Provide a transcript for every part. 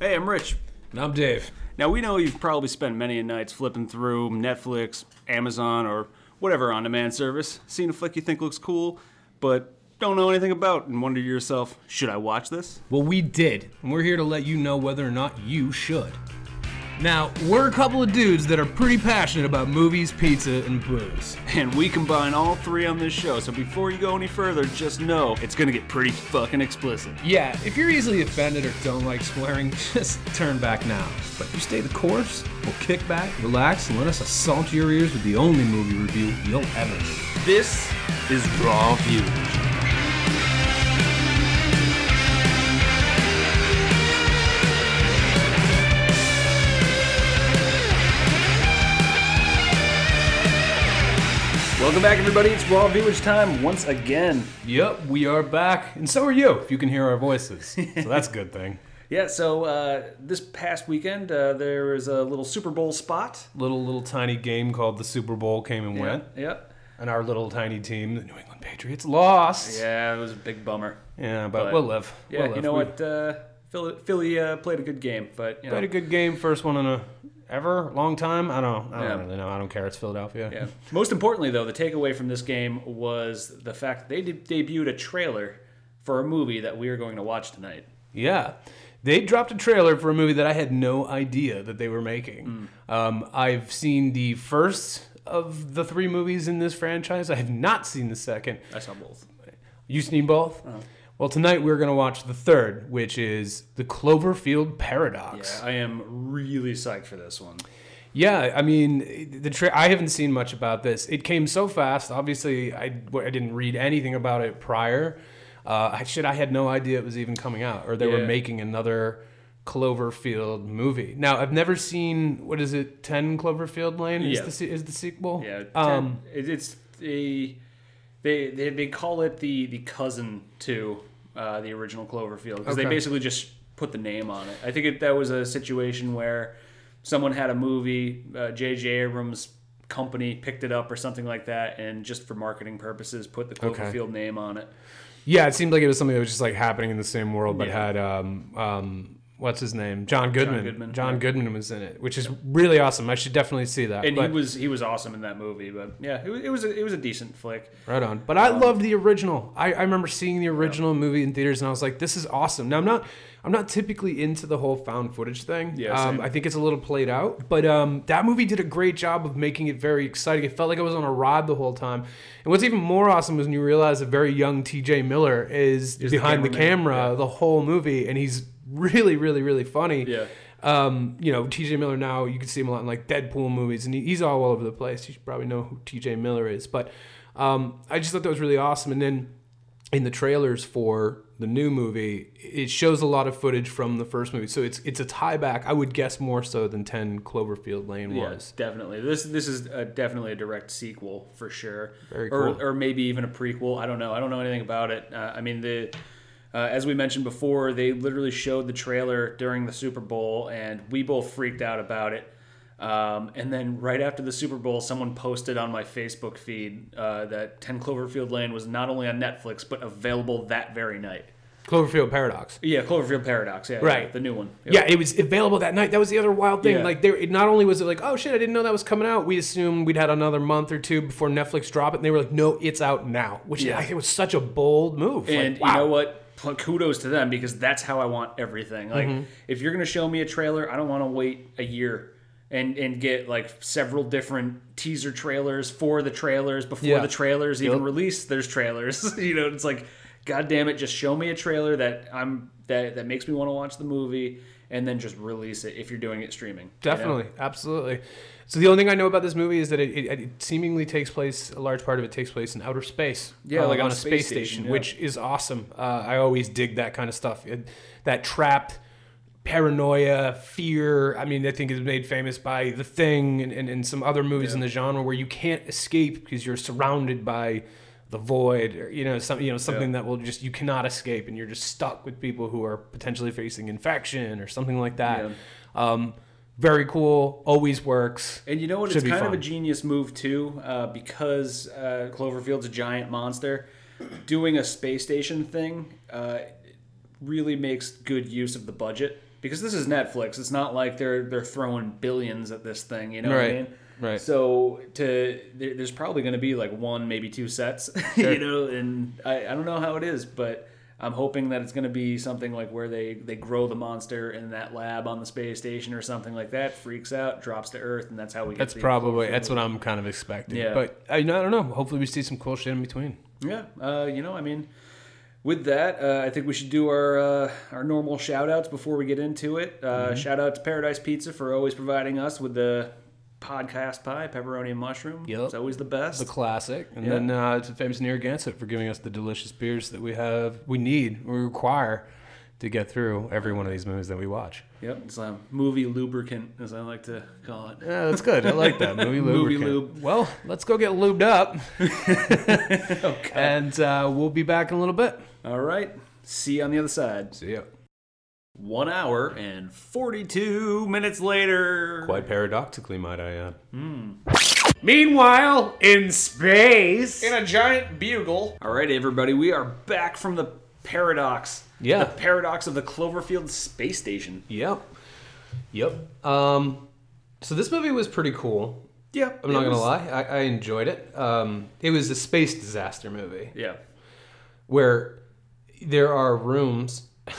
Hey, I'm Rich. And I'm Dave. Now, we know you've probably spent many a nights flipping through Netflix, Amazon, or whatever on demand service, seeing a flick you think looks cool, but don't know anything about and wonder to yourself, should I watch this? Well, we did, and we're here to let you know whether or not you should. Now, we're a couple of dudes that are pretty passionate about movies, pizza, and booze. And we combine all three on this show, so before you go any further, just know it's gonna get pretty fucking explicit. Yeah, if you're easily offended or don't like swearing, just turn back now. But if you stay the course, we'll kick back, relax, and let us assault your ears with the only movie review you'll ever need. This is Raw View. Welcome back, everybody. It's Raw Viewage time once again. Yep, we are back, and so are you, if you can hear our voices. so that's a good thing. Yeah, so uh, this past weekend uh, there was a little Super Bowl spot. Little, little tiny game called the Super Bowl came and went. Yeah. And our little tiny team, the New England Patriots, lost. Yeah, it was a big bummer. Yeah, but, But- we'll live. Yeah, We'll you know We what? Uh, Philly, Philly uh, played a good game, but you know, Played a good game, first one in a ever long time. I don't. I don't Yeah. really know. I don't care. It's Philadelphia. Yeah. Most importantly, though, the takeaway from this game was the fact that they de- debuted a trailer for a movie that we are going to watch tonight. Yeah. They dropped a trailer for a movie that I had no idea that they were making. Um, I've seen the first of the three movies in this franchise. I have not seen the second. I saw both. You've seen both? Well, tonight we're going to watch the third, which is The Cloverfield Paradox. Yeah, I am really psyched for this one. Yeah, I mean, the tra- I haven't seen much about this. It came so fast. Obviously, I, I didn't read anything about it prior. Uh, I shit, I had no idea it was even coming out, or they were making another Cloverfield movie. Now, I've never seen what is it, Ten Cloverfield Lane? Is Yeah. the is the sequel? Yeah, Um, ten- it's the they, they they call it the the cousin to uh, the original Cloverfield because they basically just put the name on it. I think it, that was a situation where someone had a movie, uh, J.J. Abrams company picked it up or something like that, and just for marketing purposes, put the Okay. Cloverfield name on it. yeah, it seemed like it was something that was just like happening in the same world, but Yeah. had um, um, what's his name? John Goodman. Goodman, John. Goodman was in it, which is really awesome. I should definitely see that. And but- he was he was awesome in that movie, but yeah, it was it was a, it was a decent flick. Right on. But I loved the original. I, I remember seeing the original movie in theaters and I was like, this is awesome. Now I'm not I'm not typically into the whole found footage thing. Yeah, um. I think it's a little played out. But um, that movie did a great job of making it very exciting. It felt like I was on a ride the whole time. And what's even more awesome is when you realize a very young TJ Miller is, the behind the, cameraman, camera yeah. the whole movie and he's really, really, really funny. Yeah. Um, you know, TJ Miller now, you can see him a lot in like Deadpool movies, and he, he's all over the place. You should probably know who TJ Miller is. But um, I just thought that was really awesome. And then in the trailers for the new movie, it shows a lot of footage from the first movie. So it's it's a tie back, I would guess more so than 10 Cloverfield Lane Yeah, was. definitely. This this is a, definitely a direct sequel for sure. Very or, cool. Or maybe even a prequel. I don't know. I don't know anything about it. Uh, I mean, the uh, as we mentioned before, they literally showed the trailer during the Super Bowl, and we both freaked out about it. Um, and then right after the Super Bowl, someone posted on my Facebook feed uh, that 10 Cloverfield Lane was not only on Netflix but available that very night. Cloverfield Paradox. Yeah, Cloverfield Paradox. Yeah, Right. yeah, the new one. Yeah, it was available that night. That was the other wild thing. Yeah. Like, there, it not only was it like, oh shit, I didn't know that was coming out. We assumed we'd had another month or two before Netflix dropped it, and they were like, no, it's out now. Which Yeah. I think was such a bold move. Like, And wow. you know what? Kudos to them because that's how I want everything. Like, Mm-hmm. if you're gonna show me a trailer, I don't want to wait a year and and get like several different teaser trailers for the trailers before Yeah. the trailers even Yep. release. There's trailers. you know, it's like, god damn it, just show me a trailer that I'm that that makes me want to watch the movie, and then just release it if you're doing it streaming. you know? Definitely, absolutely. So the only thing I know about this movie is that it, it, it seemingly takes place. A large part of it takes place in outer space. Yeah, uh, like on a space, station, station, yeah. which is awesome. Uh, I always dig that kind of stuff. It, that trapped paranoia, fear. I mean, I think is made famous by The Thing and, and, and some other movies in the genre where you can't escape because you're surrounded by the void, or, you know, some, you know, something that will just you cannot escape, and you're just stuck with people who are potentially facing infection or something like that. Um, very cool. Always works. And you know what? Should it's kind of a genius move too, uh, because uh, Cloverfield's a giant monster. Doing a space station thing uh, really makes good use of the budget because this is Netflix. It's not like they're they're throwing billions at this thing. You know what I mean? Right. So to there, there's probably going to be like one, maybe two sets. you know, and I, I don't know how it is, but I'm hoping that it's going to be something like where they they grow the monster in that lab on the space station or something like that. Freaks out, drops to Earth, and that's how we. Get That's the probably that's what I'm kind of expecting. Yeah. But I, I don't know. Hopefully we see some cool shit in between. Yeah, uh, you know, I mean, with that, uh, I think we should do our uh, our normal shout outs before we get into it. Uh, Mm-hmm. Shout out to Paradise Pizza for always providing us with the podcast pie, pepperoni and mushroom. Yep. It's always the best. The classic, and Yeah. then uh, to famous Narragansett for giving us the delicious beers that we have, we need, we require to get through every one of these movies that we watch. Yep, it's a movie lubricant, as I like to call it. Yeah, that's good. I like that movie. Movie lubricant. lube. Well, let's go get lubed up, okay. and uh, we'll be back in a little bit. All right. See you on the other side. See ya. One hour and 42 minutes later. Quite paradoxically, might I add. Meanwhile, in space. In a giant bugle. All right, everybody, we are back from the paradox. Yeah. The paradox of the Cloverfield space station. Yep. Yep. Um, so this movie was pretty cool. Yeah. I'm not gonna lie, I, I enjoyed it. Um, it was a space disaster movie Yeah. where there are rooms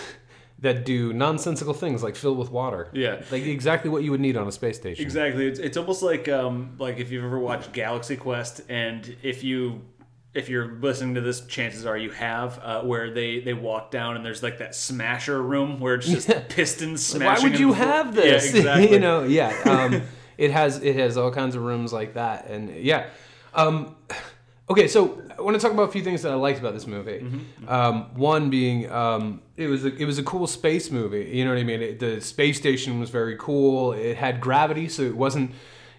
that do nonsensical things like fill with water. Yeah. like exactly what you would need on a space station. Exactly. It's, it's almost like um like if you've ever watched Galaxy Quest and if you if you're listening to this, chances are you have, uh, where they they walk down and there's like that smasher room where it's just pistons Like, smashing. Why would you have this? Yeah, exactly. you know, yeah. Um, it has it has all kinds of rooms like that, and yeah. Um, okay, so I want to talk about a few things that I liked about this movie. Mm-hmm. Um, one being um, it was a, it was a cool space movie. You know what I mean? It, the space station was very cool. It had gravity, so it wasn't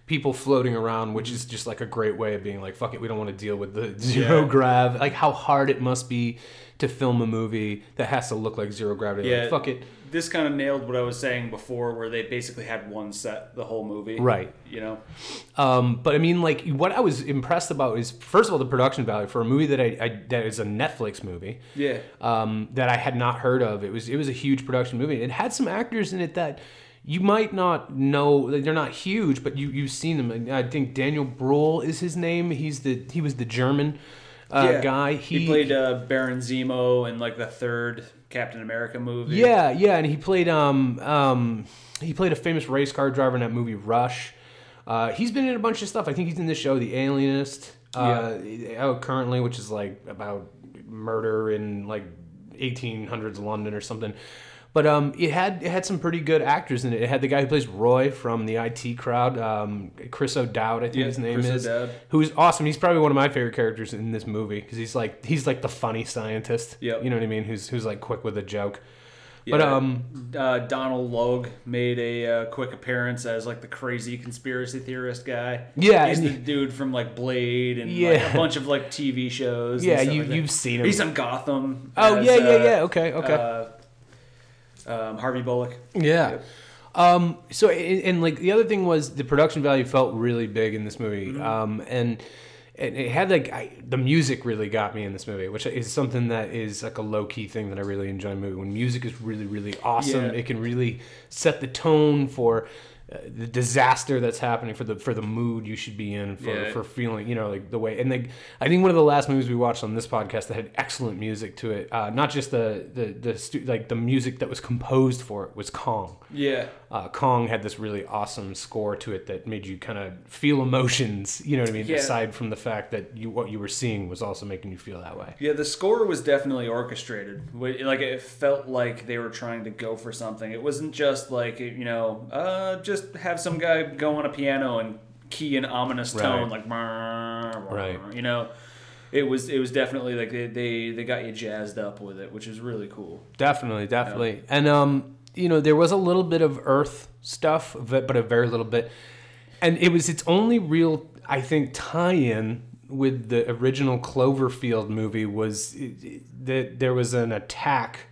people floating around, which is just like a great way of being like, fuck it, we don't want to deal with the zero Yeah. grav. Like how hard it must be to film a movie that has to look like zero gravity. Yeah. Like, fuck it. This kind of nailed what I was saying before, where they basically had one set the whole movie. Right. You know. Um, but I mean, like, what I was impressed about is first of all the production value for a movie that I, I that is a Netflix movie. Yeah. Um, that I had not heard of. It was it was a huge production movie. It had some actors in it that you might not know. They're not huge, but you you've seen them. I think Daniel Bruhl is his name. He's the he was the German uh, Yeah. guy. He, played uh, Baron Zemo in like the third Captain America movie. Yeah, yeah, and he played um um he played a famous race car driver in that movie Rush. Uh, he's been in a bunch of stuff. I think he's in this show, The Alienist, uh, out currently, which is like about murder in like 1800s London or something. But um, it had it had some pretty good actors in it. It had the guy who plays Roy from the IT crowd, um, Chris O'Dowd, I think Yeah, his name Chris is, O'Dowd. who's awesome. He's probably one of my favorite characters in this movie because he's like he's like the funny scientist. Yep. you know what I mean? Who's who's like quick with a joke. But um, uh, Donald Logue made a uh, quick appearance as like the crazy conspiracy theorist guy. Yeah, he's the he- dude from like Blade and like, a bunch of like TV shows. Yeah, you like you've seen him. He's on Gotham. Oh, as, yeah, yeah, uh, yeah. Okay, okay. uh, um, Harvey Bullock. Yeah. Yep. Um, so and, and like the other thing was the production value felt really big in this movie. Mm-hmm. Um, and and it had like I, the music really got me in this movie, which is something that is like a low key thing that I really enjoy in a movie. When music is really really awesome, Yeah. it can really set the tone for. Uh, the disaster that's happening for the for the mood you should be in for, Yeah. for feeling you know like the way and like I think one of the last movies we watched on this podcast that had excellent music to it uh, not just the the the stu- like the music that was composed for it was Kong Yeah, uh, Kong had this really awesome score to it that made you kind of feel emotions. You know what I mean? Yeah. Aside from the fact that you what you were seeing was also making you feel that way. yeah. The score was definitely orchestrated. Like it felt like they were trying to go for something. It wasn't just like you know, uh, just have some guy go on a piano and key an ominous tone Right. like, Right. You know, it was it was definitely like they, they they got you jazzed up with it, which is really cool. Definitely, definitely. And um, you know, there was a little bit of Earth stuff, but but a very little bit. And it was its only real, I think, tie-in with the original Cloverfield movie was that there was an attack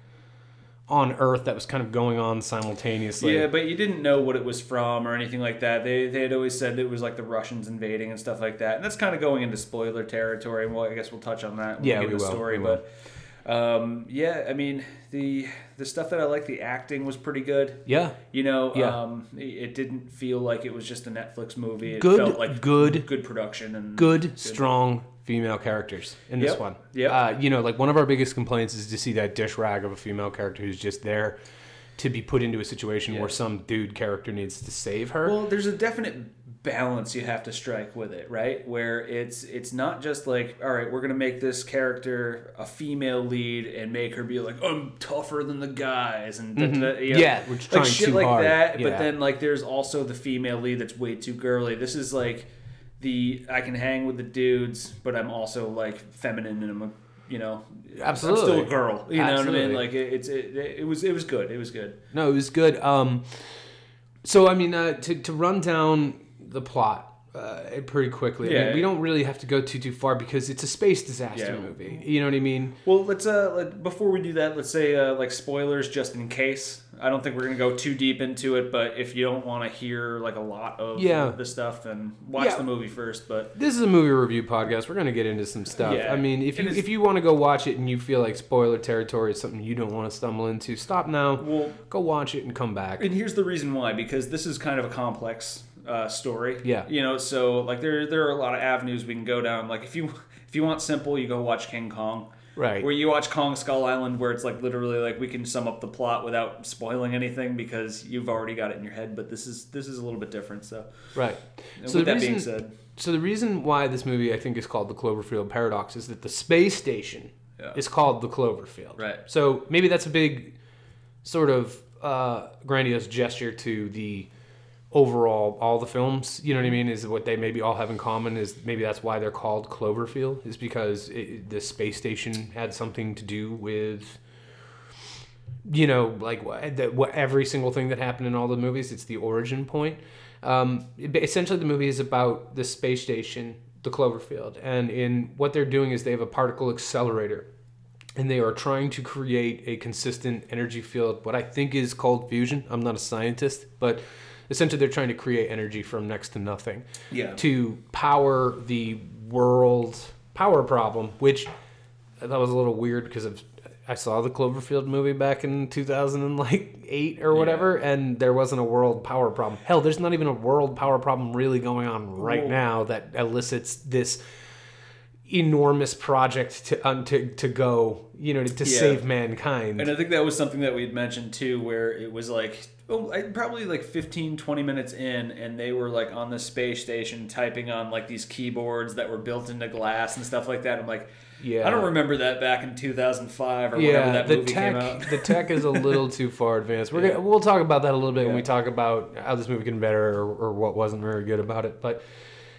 on Earth that was kind of going on simultaneously. Yeah, but you didn't know what it was from or anything like that. They they had always said it was like the Russians invading and stuff like that. And that's kind of going into spoiler territory. Well, I guess we'll touch on that when Yeah, we get we the will, story. we. But Um, yeah, I mean the the stuff that I like, the acting was pretty good. Yeah. You know, Yeah. um, it, didn't feel like it was just a Netflix movie. It Good- felt like good- good production and good, strong female characters in this Yep, one. yep. Uh, you know, like one of our biggest complaints is to see that dish rag of a female character who's just there to be put into a situation where some dude character needs to save her. Well, there's a definite balance you have to strike with it, right? Where it's it's not just like, all right, we're gonna make this character a female lead and make her be like, I'm tougher than the guys, and da- da- da, you know, Mm-hmm. Yeah, like shit like hard. that. Yeah. But then like, there's also the female lead that's way too girly. This is like the I can hang with the dudes, but I'm also like feminine and I'm a you know Absolutely. I'm still a girl. You know what I mean? Like it, it's it, it was it was good. It was good. No, it was good. Um, so I mean, uh, to to run down the plot uh, pretty quickly. I Yeah. we don't really have to go too too far because it's a space disaster Yeah. movie. You know what I mean? Well, let's uh, let, before we do that, let's say uh, like spoilers just in case. I don't think we're gonna go too deep into it, but if you don't want to hear like a lot of Yeah. the stuff, then watch Yeah. the movie first. But This is a movie review podcast. We're gonna get into some stuff. Yeah. I mean, if you if you want to go watch it and you feel like spoiler territory is something you don't want to stumble into, stop now. well, Go watch it and come back. and here's the reason why because this is kind of a complex uh, story. Yeah. you know, so like there there are a lot of avenues we can go down. Like if you if you want simple, you go watch King Kong. Right. Where you watch Kong Skull Island, where it's like literally like we can sum up the plot without spoiling anything because you've already got it in your head. But this is this is a little bit different. So, Right. and So with the that being reason- said, So the reason why this movie I think is called the Cloverfield Paradox is that the space station Yeah. is called the Cloverfield. Right. So maybe that's a big sort of uh, grandiose gesture to the overall all the films. You know what I mean? Is what they maybe all have in common is maybe that's why they're called Cloverfield is because it, the space station had something to do with. You know, like what, that, what every single thing that happened in all the movies, it's the origin point. Um, essentially, the movie is about the space station, the Cloverfield, and in what they're doing is they have a particle accelerator, and they are trying to create a consistent energy field. What I think is called fusion. I'm not a scientist, but essentially they're trying to create energy from next to nothing Yeah. to power the world power problem, which I thought was a little weird because of I saw the Cloverfield movie back in 2008 or whatever, and there wasn't a world power problem. Hell, there's not even a world power problem really going on right Well- now that elicits this enormous project to um, to to go, you know, to, to Yeah. save mankind. And I think that was something that we had mentioned too, where it was like, oh, I- probably like 15, 20 minutes in, and they were like on the space station typing on like these keyboards that were built into glass and stuff like that. I'm like, Yeah. I don't remember that back in 2005 or whenever yeah, that the movie tech came out. the tech is a little too far advanced. We're gonna, we'll talk about that a little bit when we talk about how this movie can better or, or what wasn't very good about it. But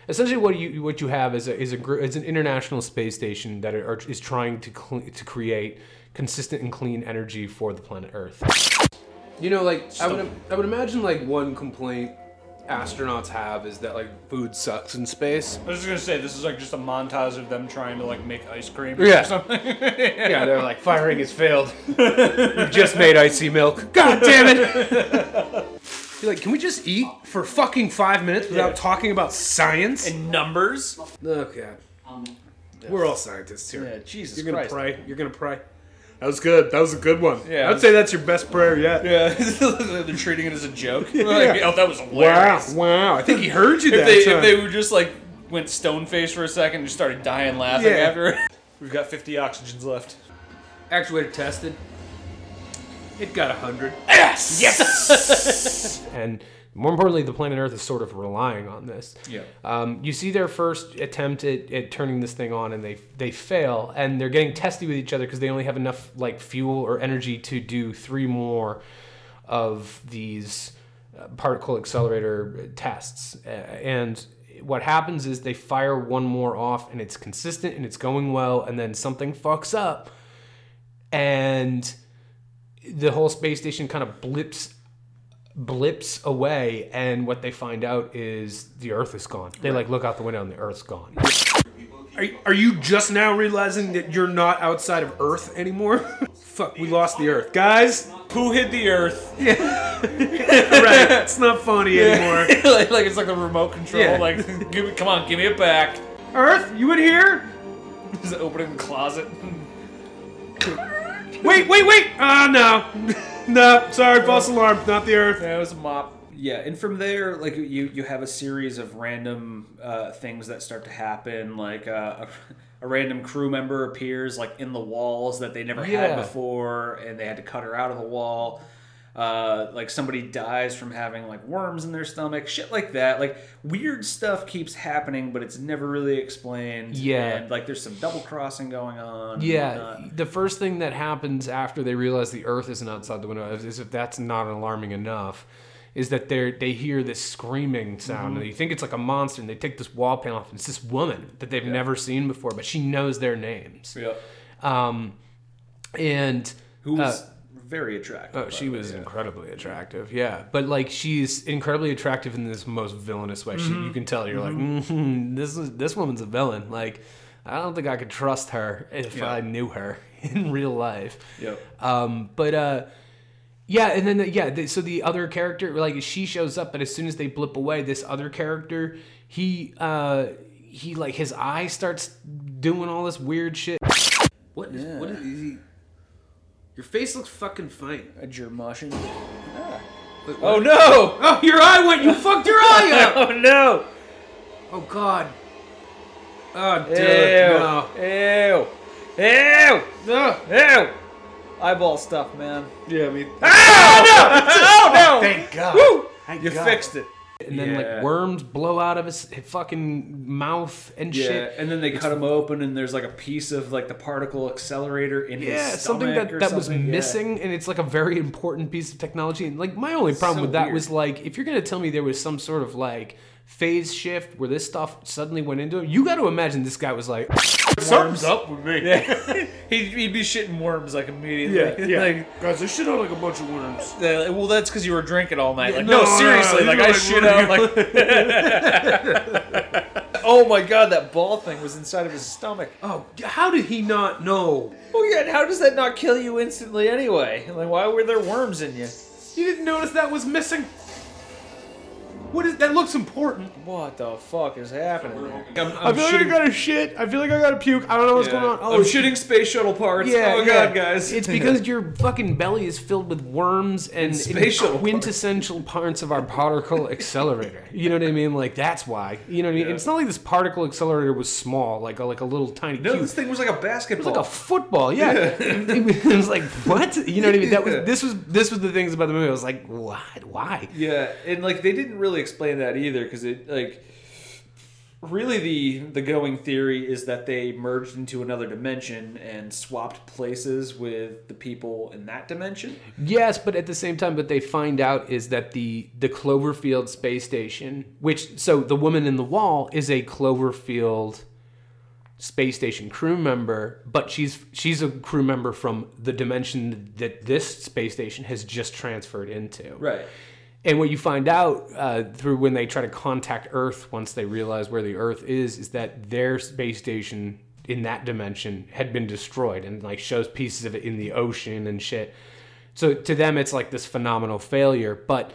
essentially, what you what you have is a, is a is an international space station that are, is trying to cle to create consistent and clean energy for the planet Earth. You know, like I would I would imagine like one complaint astronauts have is that like food sucks in space. I was just gonna say this is like just a montage of them trying to like make ice cream Yeah. or something. Yeah, they're like firing has failed. We've just made icy milk. God damn it! You're like, can we just eat for fucking five minutes without Yeah. talking about science? And numbers? okay. Um, We're all scientists here. Yeah, Jesus You're gonna Christ. pray. You're gonna pray. That was good. That was a good one. Yeah, I'd it say that's your best prayer yet. Yeah, they're treating it as a joke. Yeah. Like, oh, that was Wow. hilarious. Wow. I think he heard you If that they, time. if they were just like went stone faced for a second and just started dying laughing Yeah. after. We've got 50 oxygens left. Actuator tested. It got a hundred. Yes! Yes! And more importantly, the planet Earth is sort of relying on this. Yeah. Um, you see their first attempt at, at turning this thing on, and they they fail, and they're getting testy with each other because they only have enough like fuel or energy to do three more of these uh, particle accelerator tests. Uh, and what happens is they fire one more off, and it's consistent and it's going well, and then something fucks up, and the whole space station kind of blips blips away and what they find out is the earth is gone they like look out the window and the earth's gone are, are you just now realizing that you're not outside of earth anymore fuck we lost the earth guys Who hit the earth? right it's not funny anymore like, like it's like the remote control. Yeah. Like, give me, come on, give me it back. earth you in here Just opening the closet. Wait, wait, wait! Ah, no. no, sorry, false alarm, not the Earth. Yeah, it was a mop. Yeah, and from there, like you, you have a series of random uh, things that start to happen. Like uh, a, a random crew member appears, like in the walls that they never Yeah. had before, and they had to cut her out of the wall. Uh, like somebody dies from having like worms in their stomach, shit like that. Like weird stuff keeps happening, but it's never really explained. Yeah. and like there's some double crossing going on. Yeah, the first thing that happens after they realize the Earth isn't outside the window, is if that's not alarming enough, is that they they hear this screaming sound, and you think it's like a monster, and they take this wall panel off, and it's this woman that they've never seen before, but she knows their names. yeah. Um, and Who uh, was very attractive. Oh, she was yeah. incredibly attractive, yeah. But like, she's incredibly attractive in this most villainous way. She, you can tell you're like, mm this is this woman's a villain. Like, I don't think I could trust her if Yeah. I knew her in real life. Yep. Um, but uh, yeah, and then yeah, the, so the other character, like, she shows up, but as soon as they blip away, this other character, he uh, he like his eye starts doing all this weird shit. What is what is he? Your face looks fucking fine. A germation. Ah. Oh no! Oh, your eye went. You fucked your eye up. Oh no! Oh god. Oh dude, Ew! no. Ew! Ew! No. Ew! Eyeball stuff, man. Yeah, I mean. Oh no! Oh no! Thank God. Woo! Thank You God. fixed it. And then Yeah. like worms blow out of his fucking mouth and Yeah, shit. and then they cut him open, and there's like a piece of like the particle accelerator in his Yeah, stomach something that, that was something. Yeah. missing, and it's like a very important piece of technology. And like my only problem So with that weird. was like, if you're gonna tell me there was some sort of like phase shift where this stuff suddenly went into him, you got to imagine this guy was like, Something's up with me. Yeah, he'd, he'd be shitting worms like immediately. Yeah. Like, Guys, I shit out like a bunch of worms. uh, well, that's because you were drinking all night. Like, no, no, no, seriously, no, like I know, shit like, out like. oh my god, that ball thing was inside of his stomach. "Oh, how did he not know? Well, yeah, and how does that not kill you instantly anyway? Like, why were there worms in you? You didn't notice that was missing? What is that? Looks important." What the fuck is happening there? I'm, I feel like I gotta shit. I feel like I gotta puke. I don't know what's going on. I'm oh, it's- shooting space shuttle parts. Yeah, oh yeah. god, guys. It's because your fucking belly is filled with worms and, and space shuttle quintessential parts of our particle accelerator. You know what I mean? Like that's why. You know what I mean? Yeah. It's not like this particle accelerator was small, like a, like a little tiny no, cube. this thing was like a basketball. It was like a football, yeah. it was like what? You know what I mean? That was this was this was the things about the movie. I was like, what? Why? Yeah, and like they didn't really explain that either because it like really the the going theory is that they merged into another dimension and swapped places with the people in that dimension. Yes, but at the same time, what they find out is that the the Cloverfield space station, which so the woman in the wall is a Cloverfield space station crew member, but she's she's a crew member from the dimension that this space station has just transferred into. Right. And what you find out uh, through when they try to contact Earth, once they realize where the Earth is, is that their space station in that dimension had been destroyed, and like shows pieces of it in the ocean and shit. So to them, it's like this phenomenal failure. But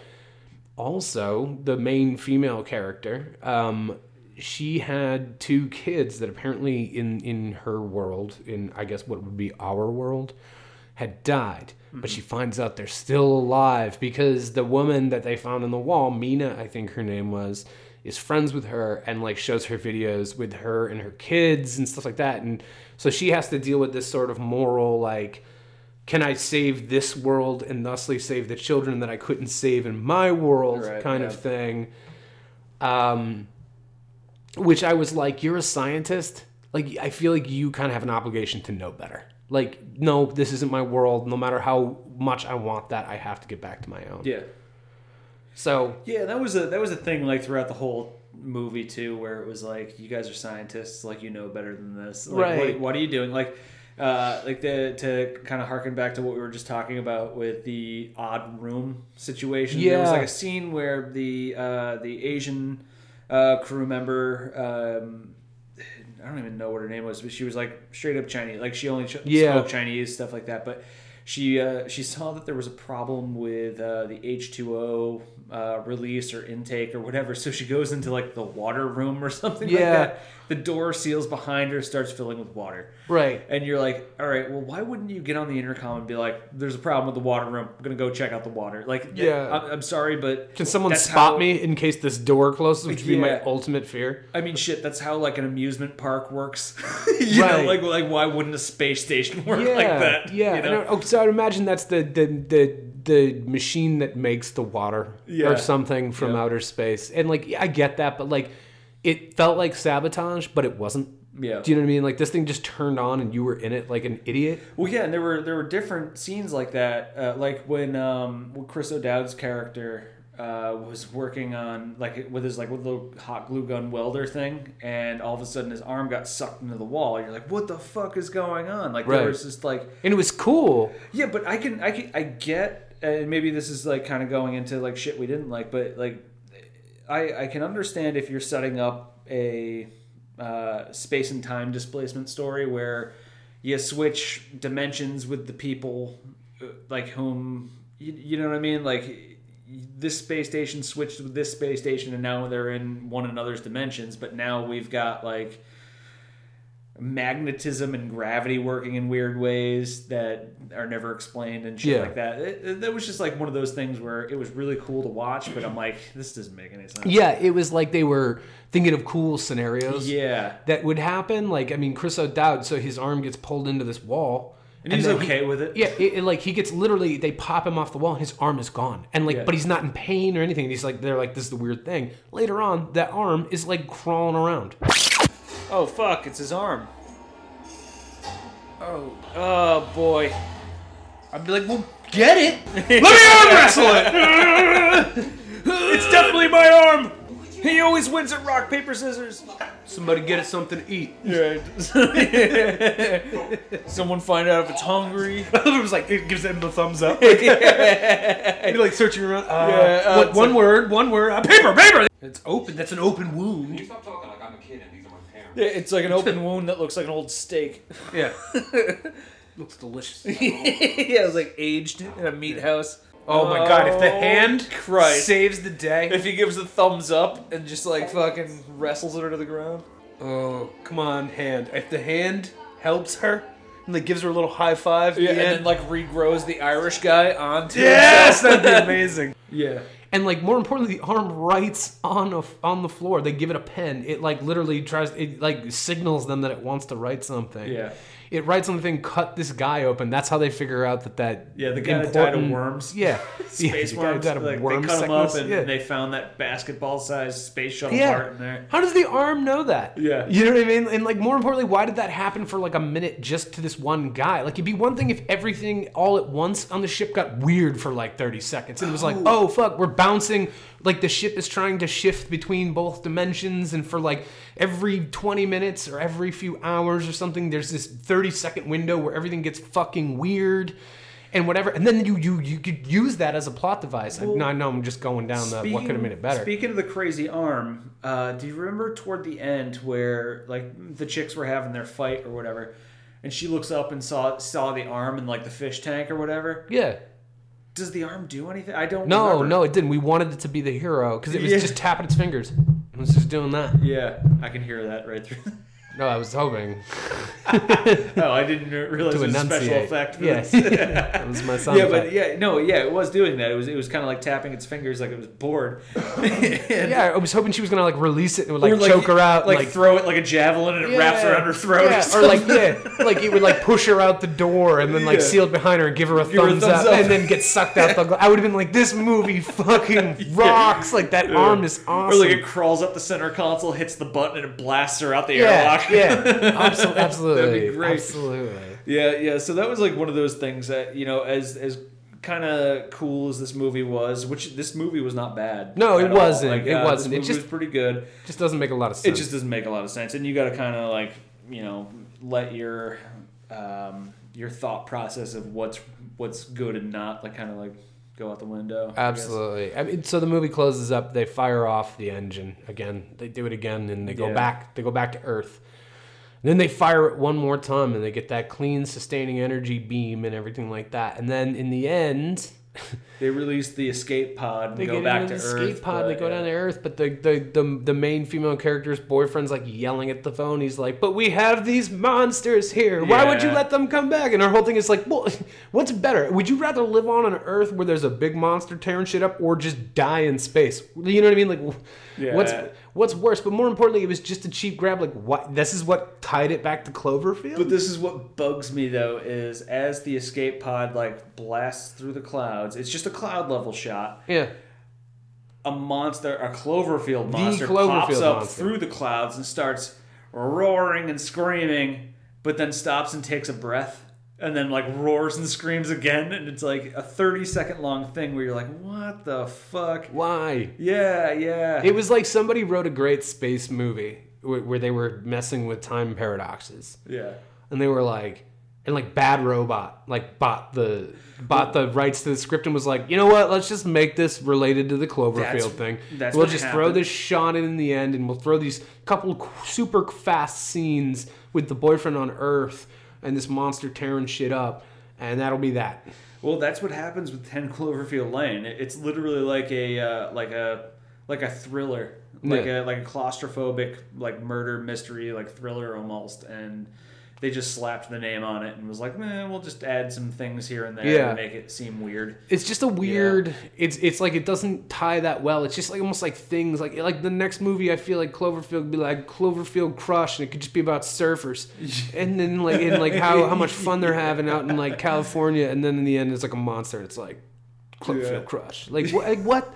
also, the main female character, um, she had two kids that apparently in in her world, in I guess what would be our world, had died. But she finds out they're still alive because the woman that they found on the wall, Mina, I think her name was, is friends with her and like shows her videos with her and her kids and stuff like that. And so she has to deal with this sort of moral like can I save this world and thusly save the children that I couldn't save in my world Right, kind yeah. of thing. Um, which I was like, you're a scientist. Like, I feel like you kind of have an obligation to know better. Like, no, this isn't my world. No matter how much I want that, I have to get back to my own. Yeah. So, Yeah, that was a that was a thing like throughout the whole movie too, where it was like you guys are scientists, like you know better than this. Like, Right. What, what are you doing? Like, uh, like the to kind of harken back to what we were just talking about with the odd room situation. Yeah. There was like a scene where the uh, the Asian uh, crew member. Um, I don't even know what her name was, but she was like straight up Chinese. Like she only ch- Yeah. spoke Chinese, stuff like that. But she uh, she saw that there was a problem with uh, the H2O uh, release or intake or whatever, so she goes into like the water room or something like Yeah. that. The door seals behind her, starts filling with water. Right. And you're like, all right, well, why wouldn't you get on the intercom and be like, there's a problem with the water room. I'm going to go check out the water. Like, Yeah. I'm, I'm sorry, but. Can someone spot how- me in case this door closes, which would be my ultimate fear? I mean, shit, that's how, like, an amusement park works. you Right. know, like, like, why wouldn't a space station work like that? Yeah. You know? And, oh, so I'd imagine that's the the the the machine that makes the water Yeah. Or something from Yeah. outer space. And like I get that, but like it felt like sabotage, but it wasn't. Yeah. Do you know what I mean? Like this thing just turned on and you were in it like an idiot. Well, yeah, and there were there were different scenes like that, uh, like when um, when Chris O'Dowd's character uh, was working on like with his like with the hot glue gun welder thing, and all of a sudden his arm got sucked into the wall. You're like, what the fuck is going on? Like Right. there was just like And it was cool. yeah, but I can I can I get, and maybe this is like kind of going into like shit we didn't like, but like I I can understand if you're setting up a uh, space and time displacement story where you switch dimensions with the people uh, like whom you, you know what I mean like this space station switched with this space station and now they're in one another's dimensions but now we've got like magnetism and gravity working in weird ways that are never explained and shit Yeah. like that. It, it, that was just like one of those things where it was really cool to watch, but I'm like, this doesn't make any sense. Yeah, it was like they were thinking of cool scenarios Yeah. that would happen. Like I mean, Chris O'Dowd, so his arm gets pulled into this wall. And he's then he- okay with it. Yeah, it, it, like he gets literally they pop him off the wall and his arm is gone. And like Yeah. but he's not in pain or anything. And he's like they're like this is the weird thing. Later on, that arm is like crawling around. Oh fuck, it's his arm. Oh. Oh boy. I'd be like, well, get it. Let me arm wrestle it. it's definitely my arm. He always wins at rock paper scissors. Somebody get it something to eat. Yeah. Someone find out if it's hungry. it was like it gives him the thumbs up. You're like searching around. Uh, Yeah, uh, what- one like- word, one word. Uh, paper, paper. It's open. That's an open wound. You stop talking like I'm a kid and these are my parents. Yeah, it's like an open wound that looks like an old steak. Yeah. Looks delicious. yeah, it was like aged in a meat house. Oh my god! If the Oh, hand Christ. saves the day. If he gives a thumbs up and just like fucking wrestles her to the ground. Oh, come on, hand. If the hand helps her and like gives her a little high five, Yeah, the and end- then like regrows the Irish guy onto yes, himself. that'd be amazing. yeah. And like more importantly, the arm writes on a, on the floor. They give it a pen. It like literally tries. It like signals them that it wants to write something. Yeah. It writes on the thing. Cut this guy open. That's how they figure out that that. Yeah, the guy that died of worms. Yeah. Space yeah, worms. like, worm they cut him up and yeah. they found that basketball-sized space shuttle Yeah. part in there. How does the arm know that? Yeah. You know what I mean? And like more importantly, why did that happen for like a minute just to this one guy? Like it'd be one thing if everything all at once on the ship got weird for like 30 seconds. And it was like, oh fuck, we're bouncing like the ship is trying to shift between both dimensions and for like every 20 minutes or every few hours or something, there's this 30 second window where everything gets fucking weird. And whatever, and then you you you could use that as a plot device. Like, no, I know I'm just going down the what could have made it better. Speaking of the crazy arm, uh, do you remember toward the end where like the chicks were having their fight or whatever, and she looks up and saw saw the arm in like the fish tank or whatever? yeah. Does the arm do anything? I don't. No, remember. no, it didn't. We wanted it to be the hero because it was Yeah. just tapping its fingers. It was just doing that. Yeah, I can hear that right through. No, I was hoping oh, I didn't realize it was a special effect. For Yeah, that was my sound yeah, but yeah, no, yeah, it was doing that. It was it was kind of like tapping its fingers like it was bored. Yeah, I was hoping she was gonna like release it and would or, like, choke her out, like, like, throw it like a javelin and it wraps around her throat. or, Yeah, or something. like yeah, like it would like push her out the door and then like Yeah. seal it behind her and give her a, Give her a thumbs, thumbs up, up. and then get sucked out the. I would have been like, this movie fucking rocks. Like that arm is awesome. Or like it crawls up the center console, hits the button, and it blasts her out the yeah, airlock. yeah, absolutely, absolutely, That'd be great. absolutely. Yeah, yeah. So that was like one of those things that you know, as as kind of cool as this movie was, which this movie was not bad. No, it wasn't. Like, It uh, wasn't. It just- was pretty good. Just doesn't make a lot of sense. It just doesn't make a lot of sense, and you got to kind of like you know let your um, your thought process of what's what's good and not like kind of like go out the window. I. Absolutely. I mean, so the movie closes up. They fire off the engine again. They do it again, and they go Yeah. back. They go back to Earth. Then they fire it one more time and they get that clean sustaining energy beam and everything like that. And then in the end, They release the escape pod and they go back to the Earth. escape pod, but, they go yeah. down to Earth, but the, the the the main female character's boyfriend's like yelling at the phone. He's like, "But we have these monsters here. Why would you let them come back?" And our whole thing is like, "Well, what's better? Would you rather live on an Earth where there's a big monster tearing shit up, or just die in space? You know what I mean? Like, Yeah. what's worse? But more importantly, it was just a cheap grab. Like, what? This is what tied it back to Cloverfield. But this is what bugs me though is as the escape pod like blasts through the clouds, it's just a cloud level shot. yeah, A monster, a Cloverfield monster, Cloverfield pops up monster. through the clouds and starts roaring and screaming, but then stops and takes a breath. And then like roars and screams again, and it's like a thirty second long thing where you're like, "What the fuck?" why? Yeah, yeah. It was like somebody wrote a great space movie where, where they were messing with time paradoxes. yeah. and they were like and like bad robot like bought the bought the rights to the script and was like you know what let's just make this related to the cloverfield That's- thing that's we'll just throw this shot in the end and we'll throw these couple super fast scenes with the boyfriend on earth and this monster tearing shit up and that'll be that Well, that's what happens with Ten Cloverfield Lane. It's literally like a uh, like a like a thriller, like Yeah. a like a claustrophobic like murder mystery, like thriller almost. And they just slapped the name on it and was like, man, we'll just add some things here and there Yeah. to make it seem weird. it's just a weird it's it's like it doesn't tie that well it's just like almost like things like like the next movie i feel like cloverfield would be like cloverfield crush and it could just be about surfers and then like and like how how much fun they're having out in like california and then in the end it's like a monster it's like cloverfield Yeah. crush like what like what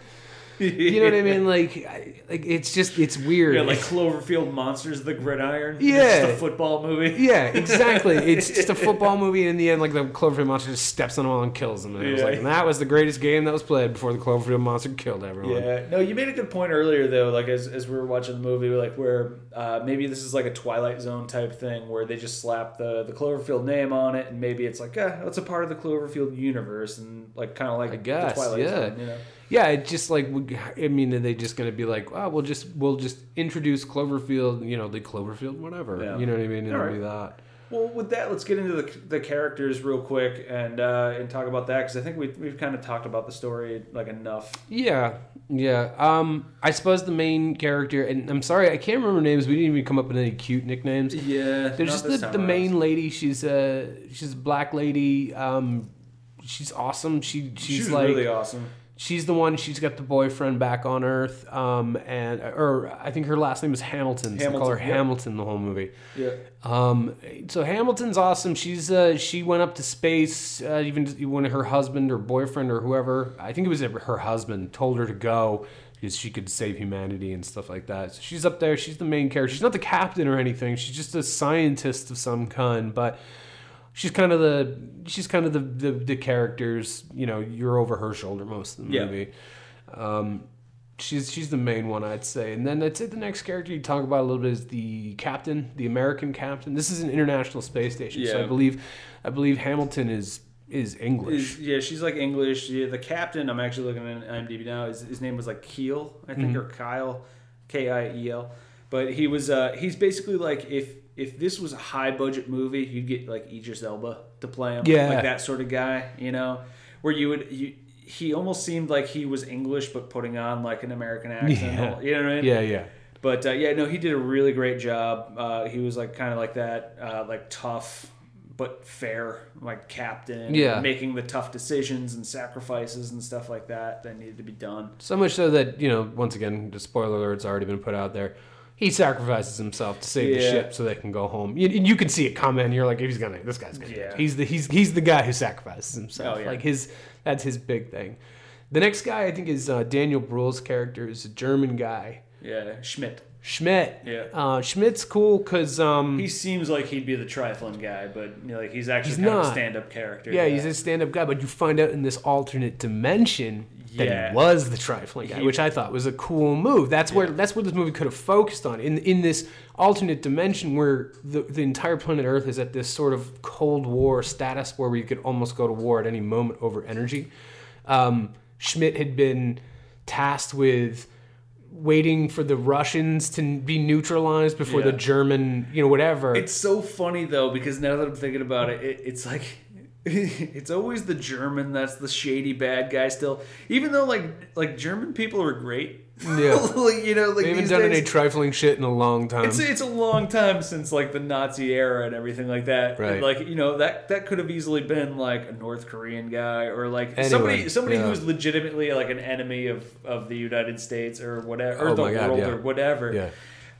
you know what i mean like I, like it's just it's weird Yeah, like Cloverfield Monsters, the Gridiron. Yeah. it's just a football movie. Yeah, exactly. It's just a football movie, and in the end, like the Cloverfield monster just steps on them all and kills them. And it was like, and that was the greatest game that was played before the Cloverfield monster killed everyone. Yeah, no, you made a good point earlier though. Like as, as we were watching the movie, like where uh, maybe this is like a Twilight Zone type thing where they just slap the the Cloverfield name on it, and maybe it's like, yeah, it's a part of the Cloverfield universe, and like kind of like I guess, the Twilight yeah. Zone, you know. Yeah, it just like I mean, are they just gonna be like, oh, we'll just we'll just introduce Cloverfield, you know, the Cloverfield, whatever. Yeah. You know what I mean? It'll right. be that. Well, with that, let's get into the, the characters real quick and uh, and talk about that because I think we we've kind of talked about the story like enough. Yeah, yeah. Um, I suppose the main character, and I'm sorry, I can't remember names. We didn't even come up with any cute nicknames. Yeah, There's just the, the main lady. She's a she's a black lady. Um, she's awesome. She she's, She's like really awesome. She's the one. She's got the boyfriend back on Earth. Um, and or I think her last name is Hamilton. So they call her Hamilton. Hamilton the whole movie. Yeah. Um, so Hamilton's awesome. She's uh, she went up to space. Uh, even when her husband or boyfriend or whoever, I think it was her husband, told her to go because she could save humanity and stuff like that. So she's up there. She's the main character. She's not the captain or anything. She's just a scientist of some kind, but. She's kind of the she's kind of the, the the characters you know you're over her shoulder most of the Yeah. movie. Um, she's she's the main one I'd say, and then I'd say the next character you talk about a little bit is the captain, the American captain. This is an international space station, so I believe I believe Hamilton is is English. Is, yeah, she's like English. Yeah, the captain, I'm actually looking at IMDb now. His, his name was like Keel, I think, Mm-hmm. or Kyle, K I E L. But he was uh, he's basically like if if this was a high budget movie, you'd get like Idris Elba to play him, Yeah. like that sort of guy, you know, where you would you. He almost seemed like he was English, but putting on like an American accent. Yeah. You know what I mean? yeah, yeah. But uh, yeah, no, he did a really great job. Uh, he was like kind of like that, uh, like tough but fair, like captain. Yeah. making the tough decisions and sacrifices and stuff like that that needed to be done. So much so that you know, once again, the spoiler alert's already been put out there. He sacrifices himself to save the ship so they can go home. You, you can see it coming. You're like, he's gonna, this guy's gonna. Yeah. He's the he's he's the guy who sacrifices himself. Oh, yeah. Like his that's his big thing. The next guy I think is uh, Daniel Bruhl's character is a German guy. Yeah, Schmidt. Schmidt. Yeah. Uh, Schmidt's cool because um, He seems like he'd be the trifling guy, but you know, like he's actually He's kind of a stand-up character. yeah, he's a stand-up guy, but you find out in this alternate dimension that Yeah. he was the trifling guy, He- which I thought was a cool move. That's where that's where this movie could have focused on in in this alternate dimension where the the entire planet Earth is at this sort of Cold War status where we could almost go to war at any moment over energy. Um, Schmidt had been tasked with waiting for the Russians to be neutralized before the German, you know, whatever. It's so funny though because now that I'm thinking about it, it it's like it's always the German that's the shady bad guy still. Even though like like German people are great. Yeah. like, you know, like they haven't these done days, any trifling shit in a long time. It's it's a long time since like the Nazi era and everything like that. Right. And, like you know that that could have easily been like a North Korean guy or like Anyway, somebody somebody yeah. who's legitimately like an enemy of of the United States or whatever or Oh the God, world yeah. or whatever. Yeah.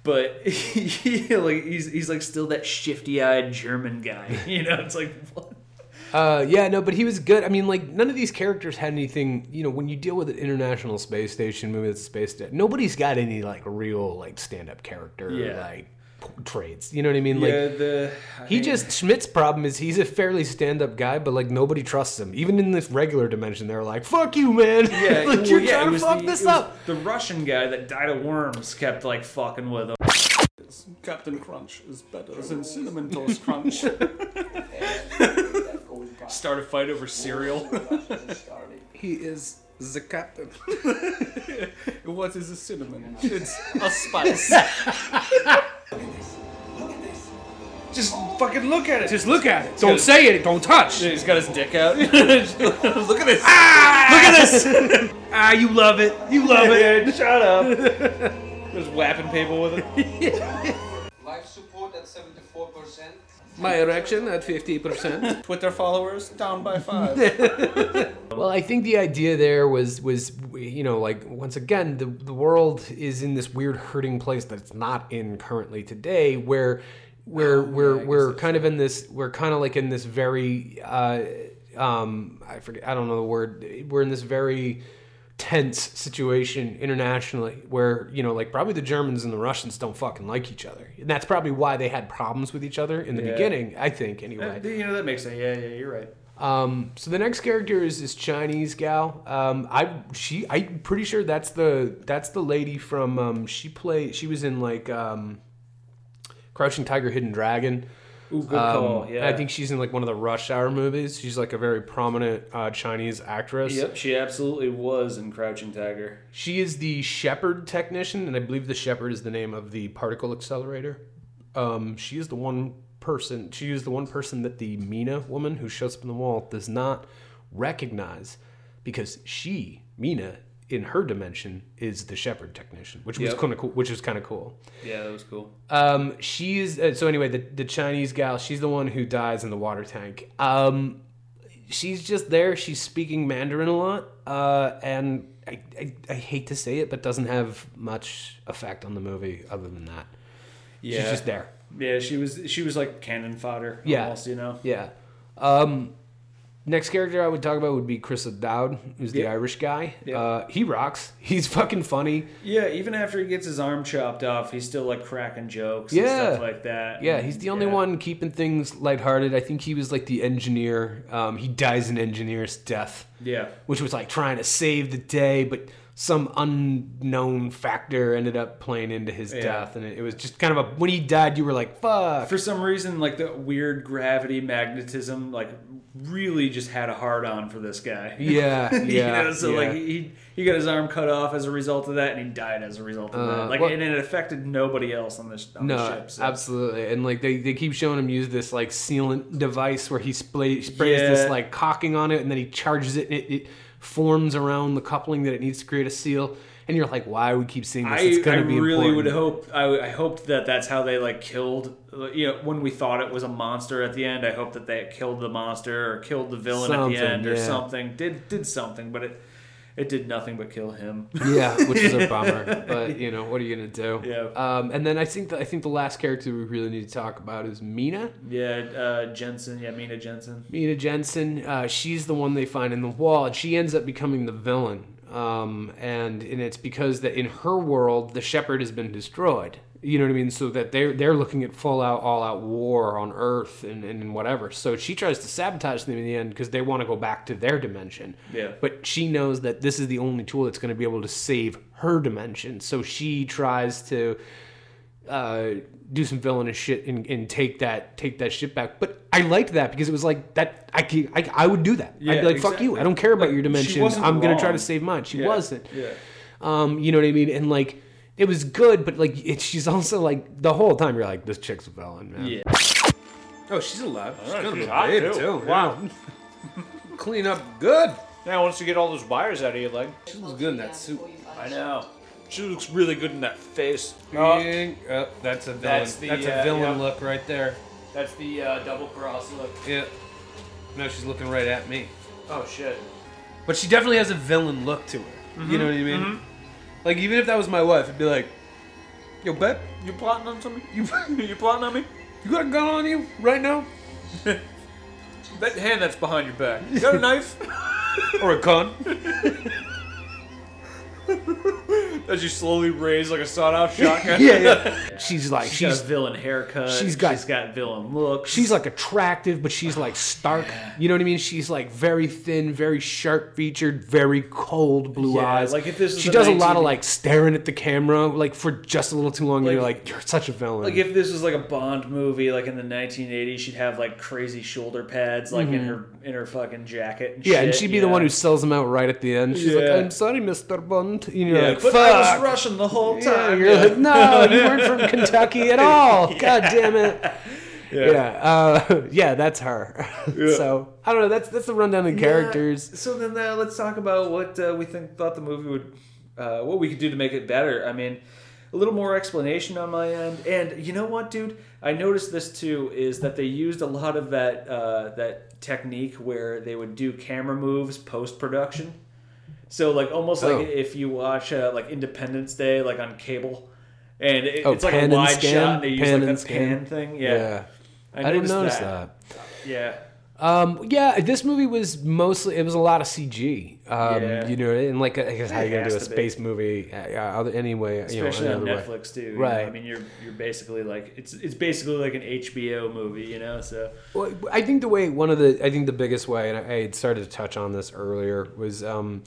But he, like he's he's like still that shifty eyed German guy. You know, it's like what? Uh, yeah, no, but he was good. I mean, like none of these characters had anything. You know, when you deal with an international space station movie that's space, sta- nobody's got any like real like stand up character Yeah. like p- traits. You know what I mean? Like yeah, the I he mean, just Schmidt's problem is he's a fairly stand up guy, but like nobody trusts him. Even in this regular dimension, they're like, "Fuck you, man! yeah, like well, you're yeah, it trying to fuck the- this up." The Russian guy that died of worms kept like fucking with him. Captain Crunch is better than Cinnamon Toast Crunch. Start a fight over cereal. he is the captain. what is a cinnamon? It's a spice. Just fucking look at it. Just look at it. Don't say it. Don't touch. He's got his dick out. look at this. Ah, Look at this. ah, you love it. You love it. Shut up. Just whapping people with it. My erection at fifty percent. Twitter followers down by five. Well, I think the idea there was was you know like once again the the world is in this weird hurting place that it's not in currently today where where we're we're kind of in this we're kind of like in this very uh um I forget I don't know the word we're in this very tense situation internationally where you know like probably the Germans and the Russians don't fucking like each other and that's probably why they had problems with each other in the Yeah. beginning I think anyway Uh, You know that makes sense. Yeah, yeah, you're right. um, so the next character is this Chinese gal. Um, I she I'm pretty sure that's the that's the lady from um, she played she was in like um, Crouching Tiger, Hidden Dragon. Ooh, good Um, call. Yeah. I think she's in like one of the Rush Hour movies. She's like a very prominent uh, Chinese actress. Yep, she absolutely was in Crouching Tiger. She is the Shepherd technician, and I believe the Shepherd is the name of the particle accelerator. Um, she is the one person. She is the one person that the Mina woman who shows up in the wall does not recognize, because she Mina in her dimension is the Shepherd technician, which was Yep. kind of cool. Which was kind of cool. Yeah, that was cool. Um, she's uh, so anyway. The the Chinese gal. She's the one who dies in the water tank. Um, she's just there. She's speaking Mandarin a lot, uh, and I, I I hate to say it, but doesn't have much effect on the movie other than that. Yeah. She's just there. Yeah, she was she was like cannon fodder. Yeah. Almost, you know. Yeah. Um, next character I would talk about would be Chris O'Dowd, who's the. Irish guy. Yeah. Uh, he rocks. He's fucking funny. Yeah, even after he gets his arm chopped off, he's still like cracking jokes Yeah. and stuff like that. Yeah, he's the only Yeah. one keeping things lighthearted. I think he was like the engineer. Um, he dies an engineer's death. Yeah. which was like trying to save the day, but some unknown factor ended up playing into his Yeah. death, and it, it was just kind of a when he died, you were like, "Fuck." For some reason, like the weird gravity magnetism, like really just had a hard on for this guy. Yeah, you yeah, know, so yeah. like he he got his arm cut off as a result of that, and he died as a result of Uh, that. Like, well- and it affected nobody else on this on no, the ship. So. absolutely, and like they, they keep showing him use this like sealant device where he spray, sprays Yeah. this like caulking on it, and then he charges it, and it, it forms around the coupling that it needs to create a seal. And you're like, why we keep seeing this? It's gonna be I really important. would hope I, I hoped that that's how they like killed you know when we thought it was a monster at the end I hope that they killed the monster or killed the villain Something, at the end or yeah. something did did something but it it did nothing but kill him yeah, which is a bummer. But you know, what are you gonna do? Yeah. Um, and then I think the, I think the last character we really need to talk about is Mina. yeah uh, Jensen yeah Mina Jensen Mina Jensen, uh, she's the one they find in the wall, and she ends up becoming the villain. Um, and and it's because that in her world the shepherd has been destroyed. You know what I mean? So that they're they're looking at full out, all out war on Earth and, and whatever. So she tries to sabotage them in the end because they want to go back to their dimension. Yeah. But she knows that this is the only tool that's going to be able to save her dimension. So she tries to uh, do some villainous shit and, and take that take that shit back. But I liked that because it was like that. I can, I, I would do that. I'd be like, fuck you. I don't care about Like, your she dimension. I'm gonna try to save mine. She Yeah, wasn't. yeah Um, you know what I mean? And like it was good, but like it, she's also like the whole time you're like this chick's a villain, man. Yeah. Oh, she's alive. She's Alright, gonna be she's hot, big too. too. Wow. Clean up good. Now, once you get all those wires out of your leg, She looks good in that suit. I know. She looks really good in that face. Bing. Oh, that's a villain. That's That's, the, a uh, villain yeah. look right there. That's the uh, double cross look. Yeah. No, she's looking right at me. Oh shit. But she definitely has a villain look to her. You know what I mean? Like even if that was my wife, it'd be like, "Yo, babe, You plotting on something? you you plotting on me? you got a gun on you right now, That hand that's behind your back. You got a knife? or a gun?" As you slowly raise like a sawed-off shotgun. yeah, yeah. She's like She's got she's a villain haircut. she's got- she's got villain looks. she's like attractive, but she's like stark. You know what I mean? She's like very thin, very sharp featured, very cold blue Yeah, eyes. like if this was she the does a lot of like staring at the camera, like for just a little too long. and you're Like- like, you're such a villain. like if this was like a Bond movie, like in the 1980s, she'd have like crazy shoulder pads, like in her in her fucking jacket. And Mm-hmm. yeah, and she'd be you the one who sells them out right at the end. She's Yeah. like, "I'm sorry, Mister Bond." You know, Yeah, like, but fuck. I was Russian the whole Yeah, time. you're like, no, you weren't from Kentucky at all. God damn it. Yeah, uh, yeah, that's her. so I don't know. That's that's the rundown of the characters. So then uh, let's talk about what uh, we think thought the movie would, uh, what we could do to make it better. I mean, a little more explanation on my end, and you know what, dude? I noticed this too is that they used a lot of that uh, that technique where they would do camera moves post production. So like almost Oh. like if you watch uh, like Independence Day like on cable. And it, Oh, it's like a wide scan? shot. And they use Pan like that scan? pan thing. Yeah, I, didn't notice that. Yeah, Um, yeah, this movie was mostly it was a lot of CG. Um, Yeah. you know, and like I guess how you gonna do a to be. space movie uh, yeah, anyway, especially you know, on another way. Netflix too. you know? Right. I mean, you're you're basically like it's it's basically like an HBO movie, you know. So Well, I think the way one of the I think the biggest way, and I, I had started to touch on this earlier, was um,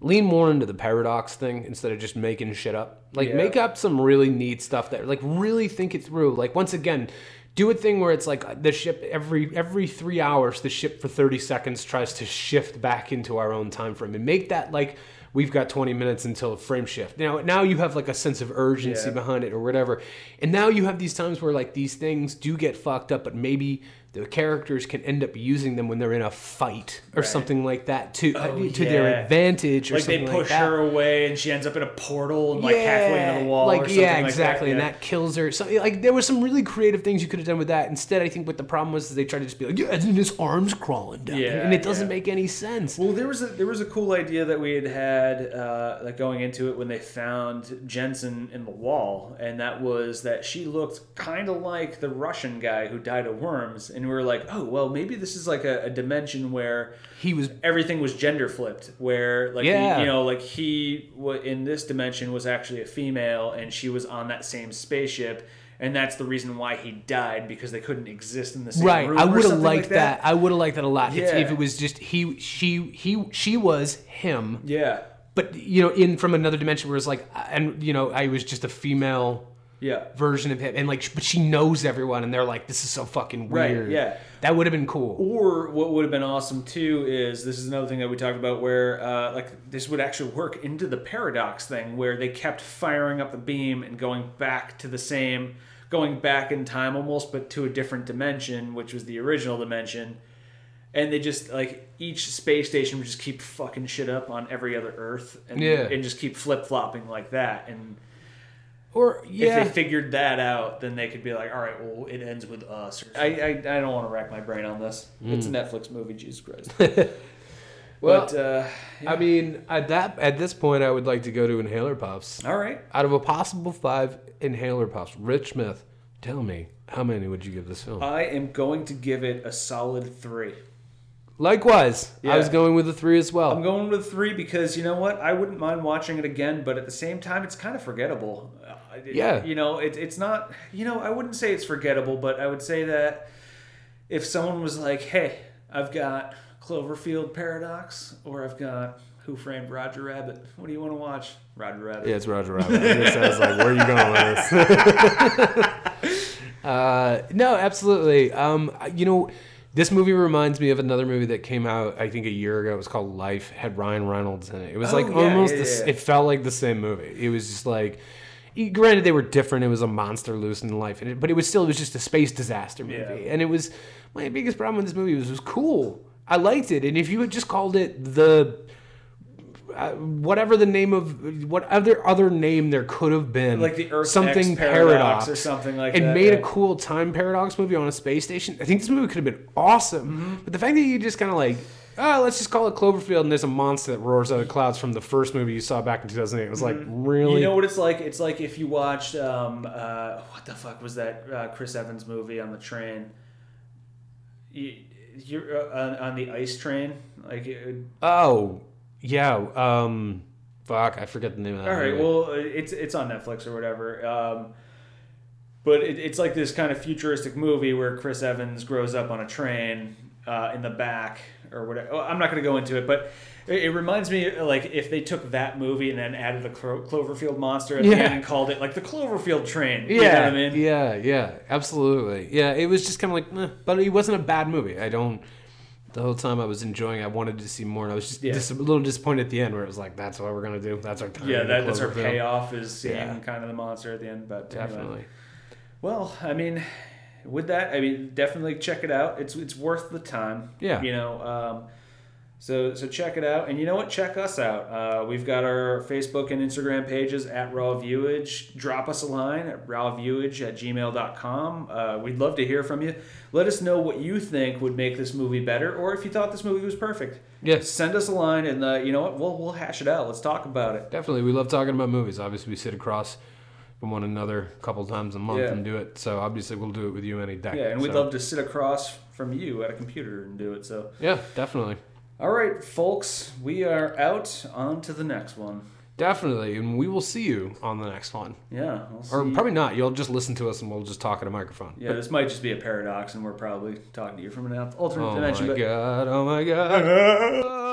lean more into the paradox thing instead of just making shit up. Like Yeah. make up some really neat stuff that like really think it through. Like once again, do a thing where it's like uh, the ship every every three hours, the ship for thirty seconds tries to shift back into our own time frame and make that like. We've got 20 minutes until a frame shift. Now, now you have like a sense of urgency Yeah. behind it or whatever. And now you have these times where like these things do get fucked up, but maybe the characters can end up using them when they're in a fight or something like that to Oh, to their advantage or like they something push like that. her away and she ends up in a portal and like halfway into the wall. Like or something yeah, like exactly, that. and yeah. that kills her. So like there was some really creative things you could have done with that. Instead, I think what the problem was is they tried to just be like, yeah, and his arms crawling down, Yeah, and it doesn't yeah. make any sense. Well, there was a there was a cool idea that we had had uh, like going into it when they found Jensen in the wall, and that was that she looked kind of like the Russian guy who died of worms, and we were like, oh well, maybe this is like a, a dimension where He was everything was gender flipped, where like he- you know like he in this dimension was actually a female, and she was on that same spaceship. And that's the reason why he died because they couldn't exist in the same right. room. I would have liked like that. I would have liked that a lot if, if it was just he, she, he, she was him. Yeah, but you know in from another dimension where it's like and you know i was just a female yeah. version of him and like but she knows everyone and they're like this is so fucking Right, weird yeah. that would have been cool Or what would have been awesome too is this is another thing that we talked about where uh, like this would actually work into the paradox thing where they kept firing up the beam and going back to the same, going back in time almost, but to a different dimension, which was the original dimension. And they just like each space station would just keep fucking shit up on every other Earth, and, Yeah. and just keep flip flopping like that. And or yeah if they figured that out, then they could be like, all right, well, it ends with us. I, I, I don't want to rack my brain on this. It's a Netflix movie, Jesus Christ. well but, uh, i mean at that at this point i would like to go to inhaler puffs all right. out of a possible five inhaler puffs rich smith tell me how many would you give this film I am going to give it a solid three. likewise Yeah. i was going with a three as well I'm going with three because you know what? I wouldn't mind watching it again, but at the same time, it's kind of forgettable. It- Yeah. You know, it, it's not, you know, I wouldn't say it's forgettable, but I would say that if someone was like, hey, I've got Cloverfield Paradox or I've got Who Framed Roger Rabbit, what do you want to watch? Roger Rabbit. Yeah, it's Roger Rabbit. It sounds like, where are you going with this? uh, no, absolutely. Um, you know, This movie reminds me of another movie that came out, I think, a year ago. It was called Life. Had Ryan Reynolds in it. It was Oh, like yeah, almost. yeah, the yeah. It felt like the same movie. It was just like. Granted, they were different. It was a monster loose in life, and it, but it was still it was just a space disaster movie. Yeah. And it was my biggest problem with this movie was it was cool. I liked it, and if you had just called it the uh, whatever the name of what other other name there could have been, Like the Earth something X paradox paradox or something like that. and that, made a cool time paradox movie on a space station. I think this movie could have been awesome. Mm-hmm. But the fact that you just kind of like, oh, let's just call it Cloverfield, and there's a monster that roars out of clouds from the first movie you saw back in 2008. It was like really. Mm-hmm. You know what it's like? It's like if you watched um, uh, what the fuck was that uh, Chris Evans movie on the train? You, you're uh, on, on the ice train, like. It, oh, yeah. Um, fuck, I forget the name of that. all right, movie. well, it's it's on Netflix or whatever. Um, but it, it's like this kind of futuristic movie where Chris Evans grows up on a train uh, in the back or whatever. Oh, I'm not going to go into it, but it, it reminds me like if they took that movie and then added the Clo- Cloverfield monster at the end and called it like the Cloverfield train. You know Yeah, I mean? yeah, yeah, absolutely. Yeah, it was just kind of like, eh, but it wasn't a bad movie. I don't. The whole time I was enjoying, I wanted to see more, and I was just Yeah. dis- a little disappointed at the end where it was like, "That's what we're gonna do. That's our time." Yeah, that, that's our payoff is seeing Yeah. kind of the monster at the end. But anyway. Definitely. Well, I mean, with that, I mean, definitely check it out. It's it's worth the time. Yeah. You know, um, so so check it out, and you know what? Check us out. Uh, we've got our Facebook and Instagram pages at Raw Viewage. Drop us a line at rawviewage at gmail.com. Uh, we'd love to hear from you. Let us know what you think would make this movie better, or if you thought this movie was perfect. Yes, Send us a line, and uh, you know what? We'll we'll hash it out. Let's talk about it. definitely. We love talking about movies. Obviously, we sit across from one another a couple times a month Yeah. and do it. So obviously, we'll do it with you any day. Yeah, and we'd So, love to sit across from you at a computer and do it. So. Yeah, definitely, All right, folks, we are out. On to the next one. definitely, and we will see you on the next one. Yeah, we'll Or probably not. You'll just listen to us, and we'll just talk at a microphone. Yeah, this might just be a paradox, and we're probably talking to you from an alternate Oh dimension. Oh my but god! Oh my god!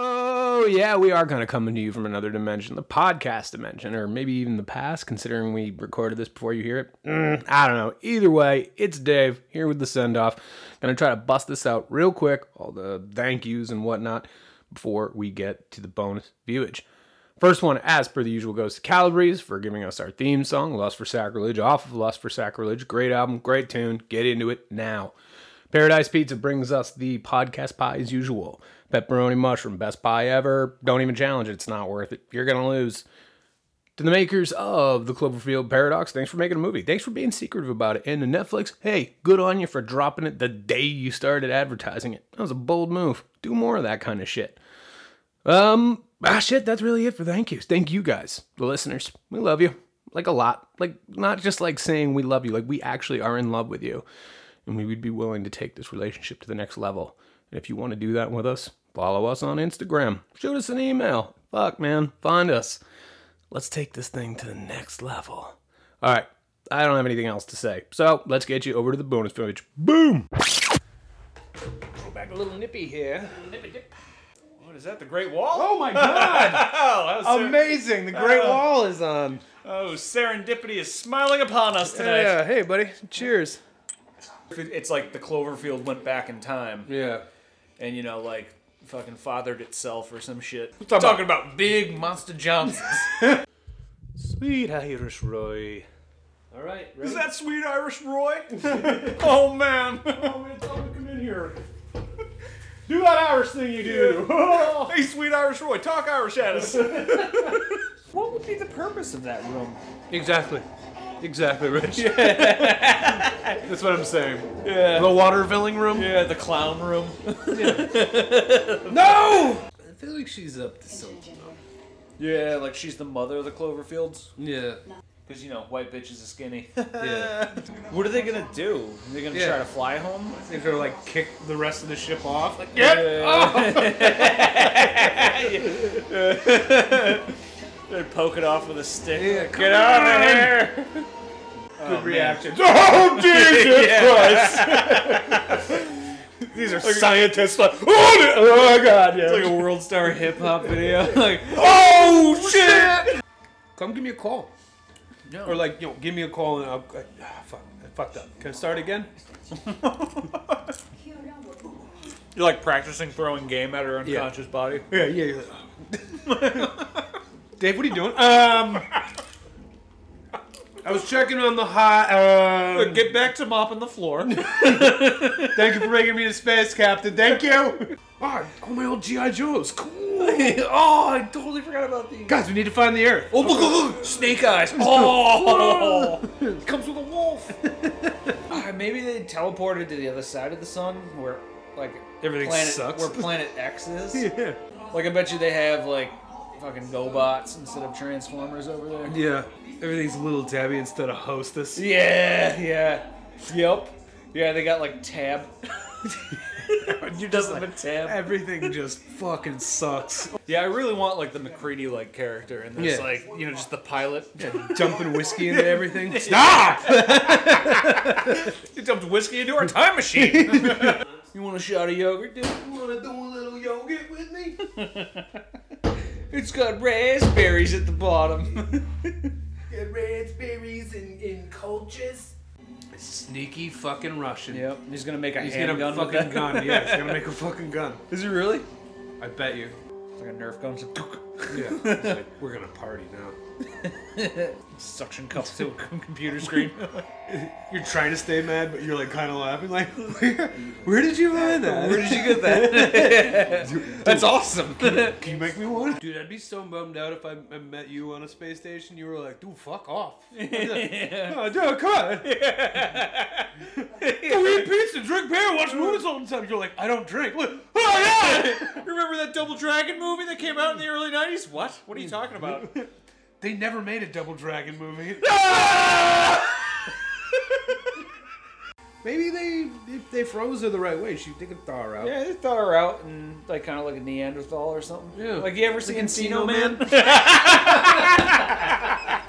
oh yeah, we are kind of coming to you from another dimension, the podcast dimension, or maybe even the past, considering we recorded this before you hear it. Mm, I don't know. Either way, it's Dave here with the send off. Gonna try to bust this out real quick, all the thank yous and whatnot, before we get to the bonus viewage. First one, as per the usual, goes to Calabrese for giving us our theme song, Lust for Sacrilege, off of Lust for Sacrilege. Great album, great tune. Get into it now. Paradise Pizza brings us the podcast pie as usual. Pepperoni mushroom, best pie ever. Don't even challenge it, it's not worth it. You're going to lose. To the makers of the Cloverfield Paradox, thanks for making a movie. Thanks for being secretive about it. And to Netflix, hey, good on you for dropping it the day you started advertising it. That was a bold move. Do more of that kind of shit. Um, ah, shit, that's really it for thank yous. Thank you guys, the listeners. We love you. Like a lot. Like, not just like saying we love you, like we actually are in love with you. And we would be willing to take this relationship to the next level. And if you want to do that with us, follow us on Instagram. Shoot us an email. Fuck, man. Find us. Let's take this thing to the next level. All right. I don't have anything else to say. So let's get you over to the bonus footage. Boom! Go back a little nippy here. What is that? The Great Wall? Oh my god! Oh, that was ser- Amazing! The Great uh, Wall is on. oh, serendipity is smiling upon us tonight. Yeah. Hey, buddy. Cheers. It's like the Cloverfield went back in time Yeah. and you know, like fucking fathered itself or some shit. We're talking, about big Monster Johnsons. Sweet Irish Roy. All right. is that sweet Irish Roy? oh man! Oh man, tell to come in here. Do that Irish thing you do. hey, sweet Irish Roy, talk Irish at us. what would be the purpose of that room? exactly. Exactly, Rich. That's what I'm saying. yeah. The water filling room? Yeah, the clown room. No! I feel like she's up to something. Yeah, like she's the mother of the Cloverfields. Yeah. Because, you know, white bitches are skinny. Yeah. what are they gonna do? Are they gonna Yeah. try to fly home? They're gonna like kick the rest of the ship off. Like, They poke it off with a stick. Yeah, Get out of here! good reaction. Oh, Jesus Christ! These are Scientists like, oh, oh God, yeah. like a world star hip hop video. like, oh, shit! Come give me a call. No. Or like, you know, give me a call and I'll. Ah, fuck, I fucked up. Can I start again? You're like practicing throwing game at her unconscious body. Yeah, yeah. like, Dave, what are you doing? Um, I was checking on the hot. Um, Get back to mopping the floor. thank you for bringing me to space, Captain. Thank you. Oh, all my old GI Joes. Cool. oh, I totally forgot about these. Guys, we need to find the Earth. Oh, look, look, look. Snake eyes. Oh, comes with a wolf. Uh, maybe they teleported to the other side of the sun, where like Everything planet, sucks. Where Planet X is. Yeah. Like I bet you they have like fucking GoBots instead of Transformers over there. Yeah. Everything's Little Debbie instead of Hostess. Yeah, yeah, yep. Yeah, they got like tab. you just have a tab. Everything just fucking sucks. Yeah, I really want like the McCready like character and this Yeah. like you know just the pilot. yeah, Dumping whiskey into everything. Stop! You dumped whiskey into our time machine. you want a shot of yogurt, dude? You wanna do a little yogurt with me? It's got raspberries at the bottom. got raspberries and, and cultures. Sneaky fucking Russian. yep, he's gonna make a He's gonna handgun with fucking that. gun. Yeah, he's gonna make a fucking gun. Is he really? I bet you. It's like a Nerf gun. It's Yeah. He's like, We're gonna party now. Suction cups to a computer screen. You're trying to stay mad, but you're like kind of laughing. Like, where, where did you find that? Where did you get that? That's awesome. Can you make me one? Dude, I'd be so bummed out if I, I met you on a space station. You were like, dude, fuck off. oh, dude, come on. Go eat pizza, drink beer, watch movies all the time. You're like, I don't drink. Look, oh, yeah. Remember that Double Dragon movie that came out in the early '90s? What? What are you talking about? They never made a Double Dragon movie. Maybe they if they froze her the right way, she they could thaw her out. Yeah, they thaw her out and like kind of like a Neanderthal or something. Yeah. Like you ever see Encino Encino Man? Man?